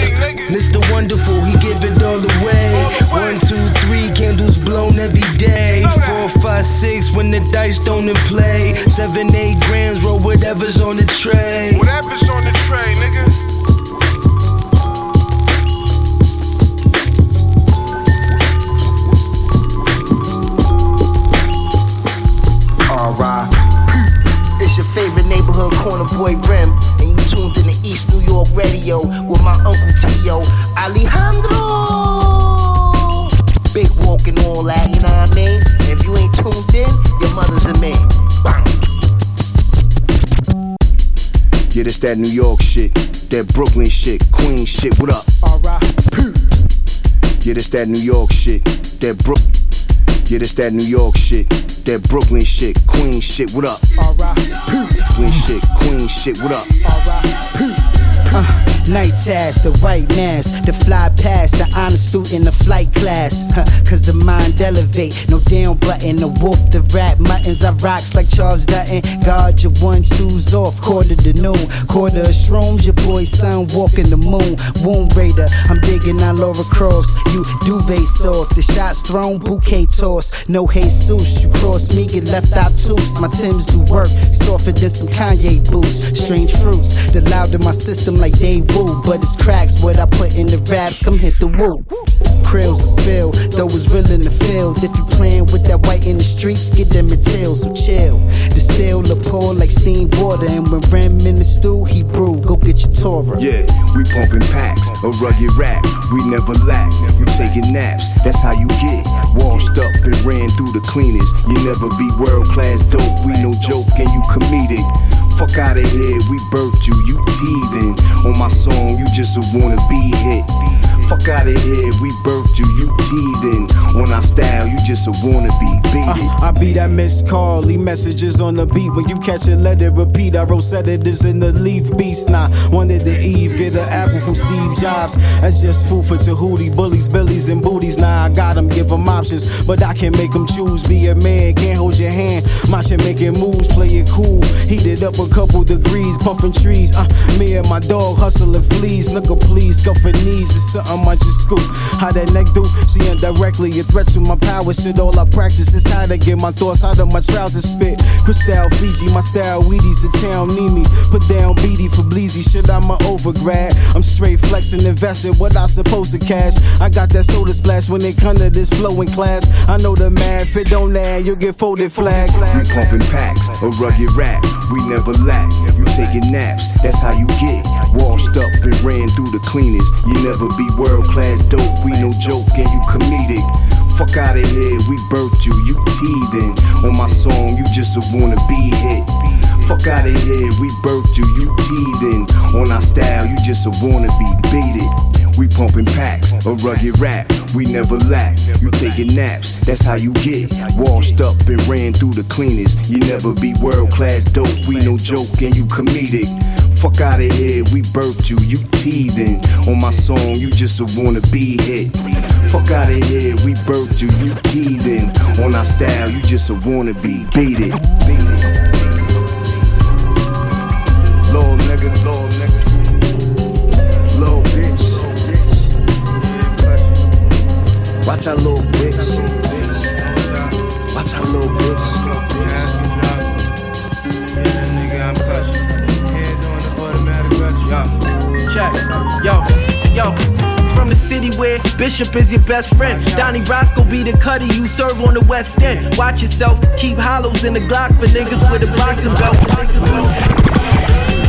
Mr. Wonderful, he give it all away. One, two, three, candles blown every day. Four, five, six, when the dice don't in play. Seven, eight grams, roll whatever's on the tray. Whatever's on the tray, nigga. Neighborhood corner boy Rim, and you tuned in to East New York Radio with my uncle Tio Alejandro. Big walk and all that, you know what I mean? And if you ain't tuned in, your mother's a man. Bang. Yeah, this that New York shit, that Brooklyn shit, Queen shit. What up? Alright. Yeah, this that New York shit, that Brook. Yeah, this that New York shit, that Brooklyn shit, Queen shit. What up? Alright. Brooklyn shit, Queen shit. What up? Alright. Uh, night task, the white mask, the fly past, the honest student, the flight class. Huh, Cause the mind elevate, no down button, the wolf, the rat, muttons, I rocks like Charles Dutton. Guard your one twos off, quarter to noon, quarter of shrooms, your boy son walking the moon. Womb raider, I'm digging on Lara Croft, you duvet soft, the shots thrown, bouquet toss. No Jesus, you cross me, get left out tooth. My Tims do work, softer than some Kanye boots. Strange fruits, the loud in my system like they woo, but it's cracks what I put in the raps. Come hit the woo. Krills a spill, though it's real in the field. If you playing with that white in the streets, get them a tail, so chill. The pour like steam water, and when Rim in the stew, he brew. Go get your Torah. Yeah, we pumping packs, a rugged rap, we never lack. You taking naps, that's how you get. Washed up and ran through the cleaners. You never be world class dope, we no joke and you comedic. Fuck out of here, we birthed you, you teething. On my song, you just a wanna be hit. Fuck out of here, we birthed you, you teething. When I style, you just a wanna be beat it. I be that missed call, leave messages on the beat. When you catch it, let it repeat. I wrote sedatives in the leaf beast. Nah, wanted the Eve, get an apple from Steve Jobs. That's just food for Tahuti, bullies, billies, and booties. Nah, I got them, give them options, but I can make them choose. Be a man, can't hold your hand. Matcha making moves, play it cool. Heated up a couple degrees, puffing trees. Uh, me and my dog hustling fleas. Look please, scuffing knees. It's something I just scoop. How that neck do? See indirectly, a threat to my power. Shit, all I practice is how to get my thoughts out of my trousers. Spit crystal Fiji, my style Wheaties. The town need me. Put down BD for Bleezy. Shit, I'm a overgrad. I'm straight flexing, investing what I supposed to cash. I got that soda splash when it come to this flowing class. I know the math, it don't land, you'll get folded flag. We pumping packs, a rugged rap, we never lack. Taking naps, that's how you get. Washed up and ran through the cleaners. You never be world class dope, we no joke and you comedic. Fuck out of here, we birthed you, you teething. On my song, you just a wanna be hit. Fuck out of here, we birthed you, you teething. On our style, you just a wanna be beat it. We pumping packs, a rugged rap, we never lack. You taking naps, that's how you get. Washed up and ran through the cleaners. You never be world class dope, we no joke and you comedic. Fuck out of here, we birthed you, you teething. On my song, you just a wanna be hit. Fuck out of here, we birthed you, you teething. On our style, you just a wanna be beat it. Beat it. Little nigga, little Watch out, little bitch. Watch out, little bitch. Check. Yo, yo. From the city where Bishop is your best friend. Donnie Roscoe be the cutter you serve on the West End. Watch yourself, keep hollows in the Glock for niggas with a boxing belt.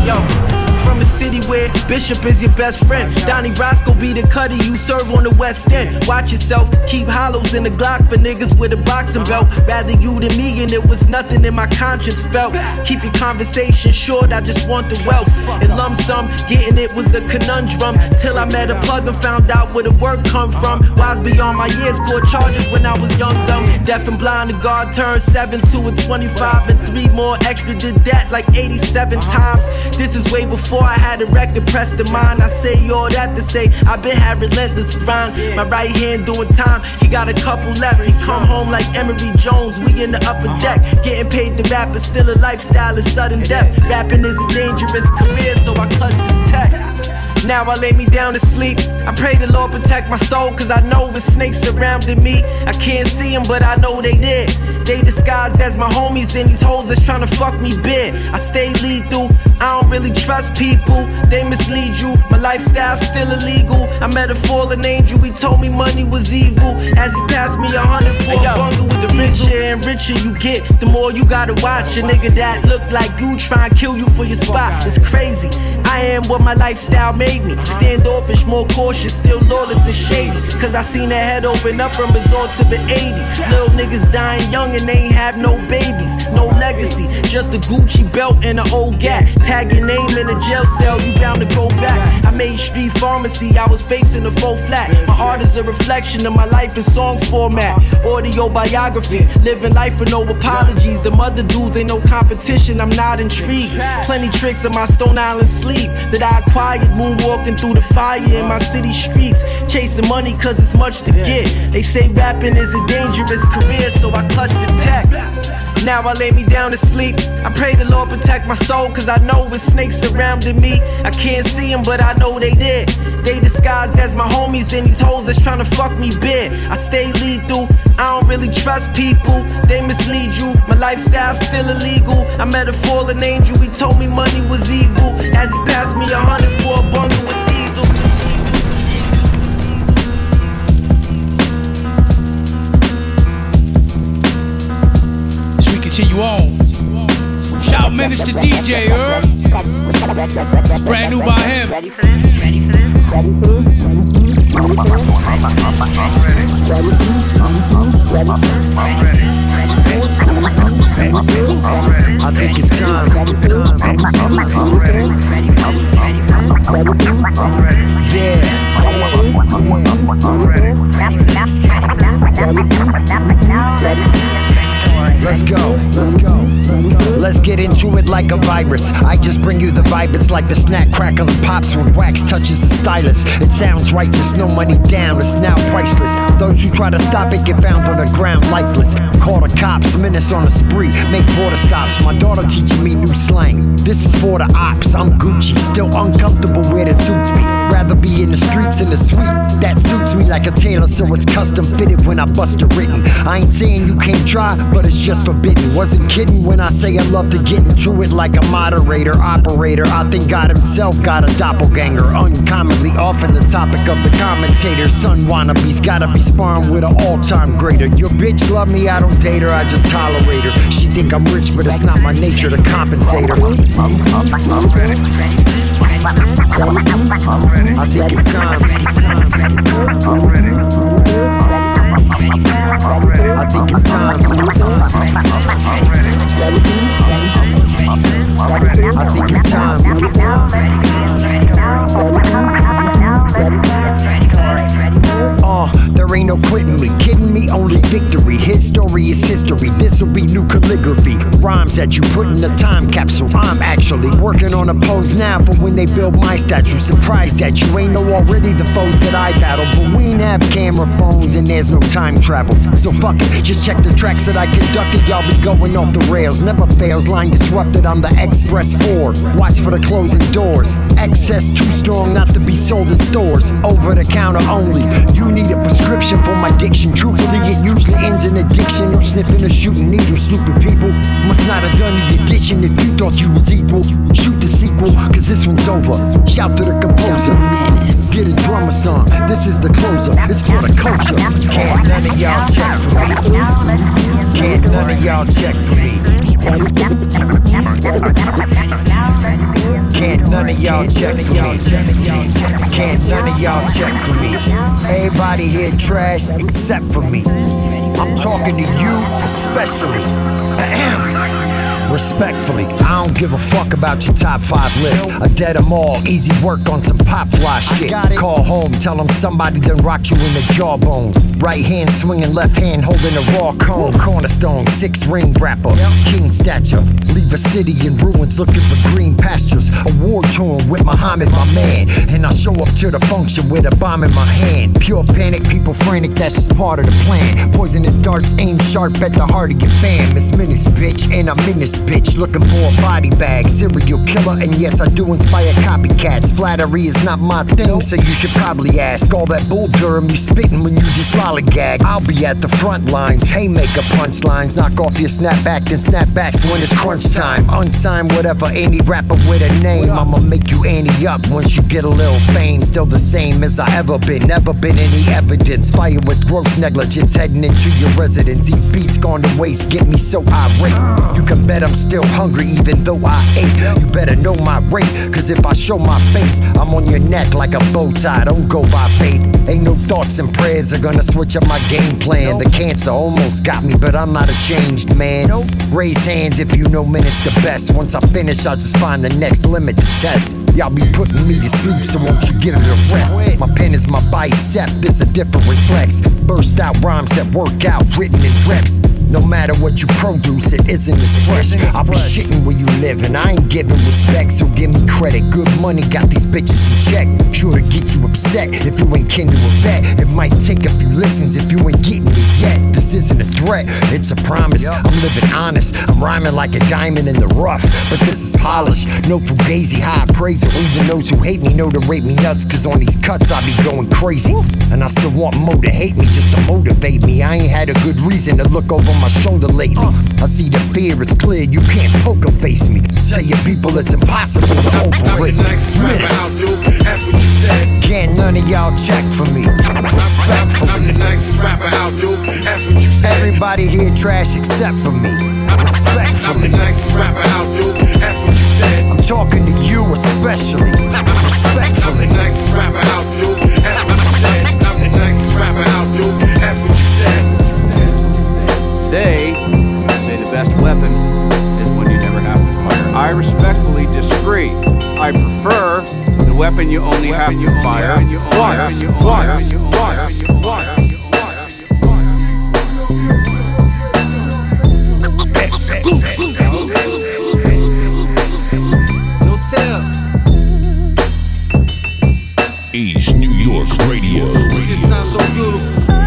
Yo. From the city where Bishop is your best friend. Donnie Roscoe be the cutter you serve on the West End. Watch yourself, keep hollows in the Glock for niggas with a boxing belt. Rather you than me, and it was nothing in my conscience felt. Keep your conversation short, I just want the wealth. In lump sum, getting it was the conundrum. Till I met a plug and found out where the work come from. Wise beyond my years, court charges when I was young, dumb. Deaf and blind, the guard turned 7 to a 25, and three more extra did that like 87 times. This is way before I had a record pressed in mine. I say all that to say I've been had relentless grind. My right hand doing time, he got a couple left. He come home like Emery Jones, we in the upper deck. Getting paid to rap, but still a lifestyle of sudden death. Rapping is a dangerous career, so I clutch the tech. Now I lay me down to sleep. I pray the Lord protect my soul, cause I know the snakes surrounding me. I can't see them, but I know they did. They disguised as my homies, and these hoes that's trying to fuck me big. I stay lethal, I don't really trust people. They mislead you, my lifestyle's still illegal. I met a fallen angel, he told me money was evil. As he passed me a hundred for a bundle with the richer and richer you get, the more you gotta watch. A nigga that look like you try and kill you for your spot. It's crazy. I am what my lifestyle made me. Standoffish, more cautious, still lawless and shady. Cause I seen that head open up from resort to the 80. Little niggas dying young and they ain't have no babies, no legacy. Just a Gucci belt and an old gat. Tag your name in a jail cell, you bound to go back. I made street pharmacy, I was facing a full flat. My art is a reflection of my life in song format. Audio biography, living life with no apologies. The mother dudes ain't no competition, I'm not intrigued. Plenty tricks in my Stone Island sleep. that I acquired. Moonwalking through the fire in my city streets. Chasing money cause it's much to get. They say rapping is a dangerous career, so I clutch Now I lay me down to sleep. I pray the Lord protect my soul, cause I know with snakes surrounding me. I can't see them, but I know they did. They disguised as my homies and these hoes that's trying to fuck me big. I stay lethal, I don't really trust people. They mislead you, my lifestyle's still illegal. I met a fallen angel, he told me money was evil. As he passed me a hundred for a bundle with diesel. As we continue on. Shout MenaceTheDJ, er? It's brand new by him. Ready for this? Ready for this? Ready for I think it's time. Let's go. Let's go. Let's go. Let's get into it like a virus. I just bring you the vibe. It's like the snack crackle and pops when wax touches the stylus. It sounds righteous, no money down. It's now priceless. Those who try to stop it get found on the ground lifeless. Call the cops, menace on a spree, make border stops. My daughter teaching me new slang. This is for the ops. I'm Gucci, still uncomfortable where it suits me. Rather be in the streets in the suite. That suits me like a tailor, so it's custom fitted when I bust a written. I ain't saying you can't try, but it's just forbidden. Wasn't kidding when I say I love to get into it like a moderator, operator. I think God himself got a doppelganger. Uncommonly often the topic of the commentator. Son wannabes gotta be sparring with an all-time greater. Your bitch love me, I don't date her, I just tolerate her. She think I'm rich, but it's not my nature to compensate her. I think it's time. I think it's time. I think it's time. Uh, there ain't no quitting me, kidding me, only victory. His story is history, this'll be new calligraphy. Rhymes that you put in a time capsule. I'm actually working on a pose now for when they build my statue. Surprised that you ain't know already the foes that I battle. But we ain't have camera phones and there's no time travel. So fuck it, just check the tracks that I conducted. Y'all be going off the rails, never fails. Line disrupted, I'm the Express 4. Watch for the closing doors. Excess too strong not to be sold in stores. Over the counter only. You need a prescription for my diction. Truthfully, it usually ends in addiction or sniffing or shooting needles. Stupid people must not have done the addition if you thought you was equal. Shoot the sequel, cause this one's over. Shout to the composer. Get a drummer song. This is the closer. It's for the culture. Can't none of y'all check for me. Can't none of y'all check for me. Can't none of y'all check for me. Can't none of y'all check for me. Everybody here trash except for me. I'm talking to you especially. Respectfully, I don't give a fuck about your top five list. I dead them all, easy work on some pop fly shit. Call home, tell them somebody done rocked you in the jawbone. Right hand swinging, left hand holding a raw cone. Cornerstone, six ring rapper, king stature. Leave a city in ruins looking for green pastures. A war torn with Muhammad, my man. And I show up to the function with a bomb in my hand. Pure panic, people frantic, that's just part of the plan. Poisonous darts aim sharp at the heart of your fam. It's Menace, bitch, and I'm in this bitch looking for a body bag. Serial killer, and yes, I do inspire copycats. Flattery is not my thing, so you should probably ask. All that bull Durham you spitting when you just I'll be at the front lines, haymaker punchlines. Knock off your snapback, then snapbacks when it's crunch time. Unsigned, whatever, any rapper with a name. I'ma make you ante up once you get a little fame. Still the same as I ever been, never been any evidence. Fire with gross negligence, heading into your residence. These beats gone to waste, get me so irate. You can bet I'm still hungry even though I ate. You better know my rate, cause if I show my face, I'm on your neck like a bow tie. Don't go by faith. Ain't no thoughts and prayers are gonna switch up my game plan. The cancer almost got me, but I'm not a changed man. Raise hands if you know Menace the best. Once I finish, I'll just find the next limit to test. Y'all be putting me to sleep, so won't you give it a rest? My pen is my bicep, this a different flex. Burst out rhymes that work out, written in reps. No matter what you produce, it isn't as fresh. I'll be shitting where you live, and I ain't giving respect, so give me credit. Good money got these bitches in check. Sure to get you upset if you ain't kin to a vet. It might take a few listens if you ain't getting it yet. This isn't a threat, it's a promise. I'm living honest, I'm rhyming like a diamond in the rough, but this is polished. No fugazi, high praise it. Even those who hate me know to rate me nuts, cause on these cuts I be going crazy. And I still want more to hate me just to motivate me. I ain't had a good reason to look over my shoulder lately. I see the fear, it's clear, you can't poker face me. Tell your people it's impossible to overrate. Menace. Can't none of y'all check for me. Respectfully. Everybody here trash except for me. Respectfully. I'm talking to you especially. Respectfully. They say the best weapon is when you never have to fire. I respectfully disagree. I prefer the weapon you only have to fire once. Once. Once. No tell. East New York Radio. This sounds so beautiful.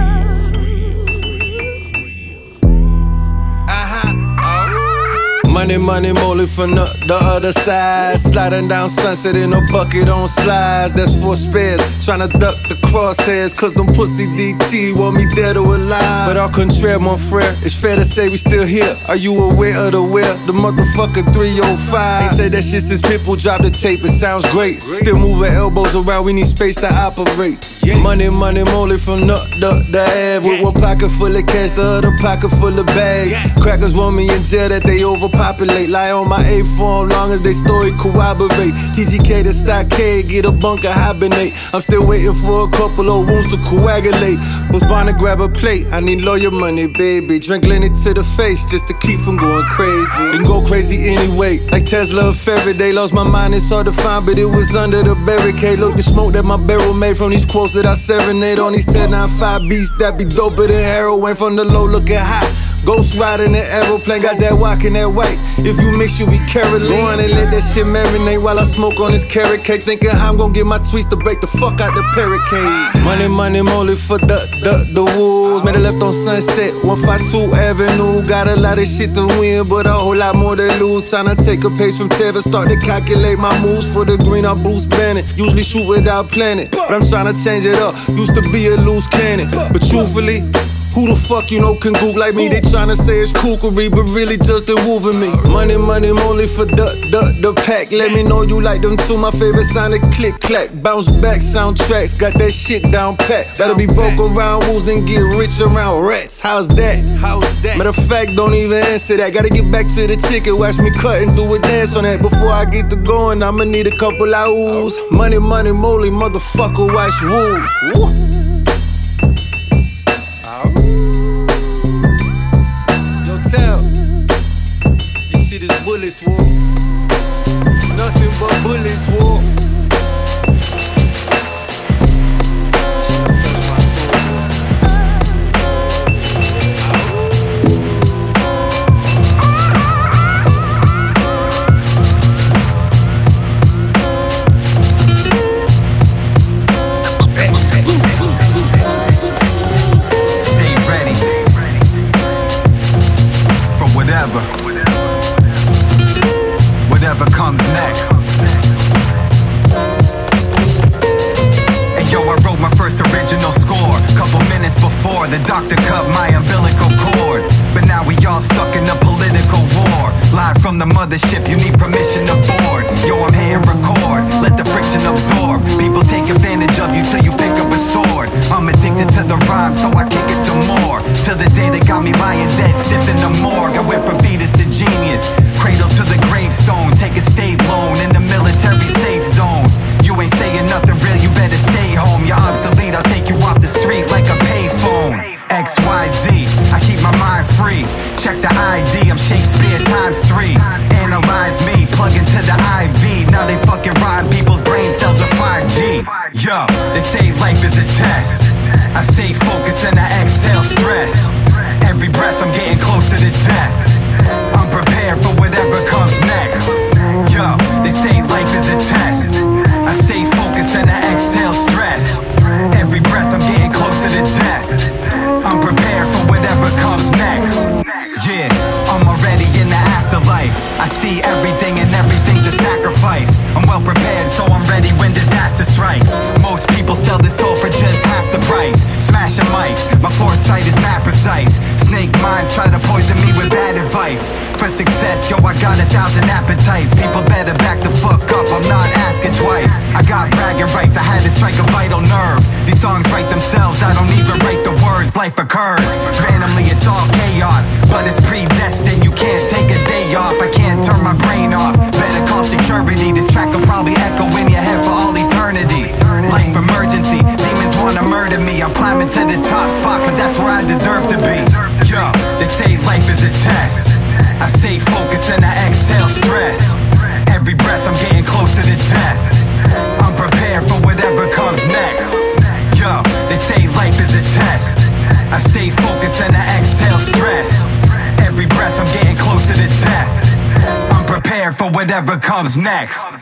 Money, money, molly from the, the other side. Sliding down sunset in a bucket on slides. That's four spares. Tryna duck the crosshairs. Cause them pussy DT want me dead or alive. But au contraire, mon frere, it's fair to say we still here. Are you aware of the where? The motherfucker 305. Ain't said that shit since people dropped the tape. It sounds great. Still moving elbows around. We need space to operate. Money, money, molly from the, the, the Ave. With one pocket full of cash, the other pocket full of bags. Crackers want me in jail that they overpopulate. Lie on my A form long as they story corroborate. TGK to stockade, get a bunker hibernate. I'm still waiting for a couple of wounds to coagulate. Was born to grab a plate. I need lawyer money, baby. Drink Lenny to the face just to keep from going crazy. And go crazy anyway. Like Tesla Faraday. Lost my mind, it's hard to find, but it was under the barricade. Look, the smoke that my barrel made from these quotes that I serenade on these 1095 beats that be doper than heroin from the low looking high. Ghost riding the aeroplane, got that walking that white. If you mix, you be Caroline. Go on and let that shit marinate while I smoke on this carrot cake. Thinking how I'm gonna get my tweets to break the fuck out the barricade. Money, money, molly for the, the, the wolves. Made a left on Sunset, 152 Avenue. Got a lot of shit to win, but a whole lot more to lose. Tryna take a page from Tevin, start to calculate my moves for the green. I Bruce Banner. Usually shoot without planning, but I'm tryna change it up. Used to be a loose cannon, but truthfully, who the fuck you know can Goog like me? They tryna say it's kookery, but really just woofing me. Money, money, only for the, the, the pack. Let me know you like them too. My favorite sign is click clack. Bounce back soundtracks, got that shit down pat. That'll be broke around wolves, then get rich around rats. How's that? How's that? Matter of fact, don't even answer that. Gotta get back to the ticket. watch me cut and do a dance on that. Before I get to going, I'ma need a couple of oohs. Money, money, moly, motherfucker, watch wolves. Yo, they say life is a test. I stay focused and I exhale stress. Every breath I'm getting closer to death. I'm prepared for whatever comes next. Yo, they say life is a test. I stay focused and I exhale stress. Every breath I'm getting closer to death. I'm prepared for whatever comes next. Yeah, I'm already in the afterlife. I see everything and everything's a sacrifice. I'm well prepared, so I'm ready when disaster strikes. Foresight is mad precise. Snake minds try to poison me with bad advice. For success, yo, I got a thousand appetites. People better back the fuck up, I'm not asking twice. I got bragging rights, I had to strike a vital nerve. These songs write themselves, I don't even write the words. Life occurs, randomly it's all chaos. But it's predestined, you can't take a day off. I can't turn my brain off. Security, this track will probably echo in your head for all eternity. Life emergency, demons wanna murder me. I'm climbing to the top spot, cause that's where I deserve to be. Yo, they say life is a test. I stay focused and I exhale stress. Every breath I'm getting closer to death. I'm prepared for whatever comes next. Yo, they say life is a test. I stay focused and I exhale stress. Every breath I'm getting closer to death. Prepared for whatever comes next.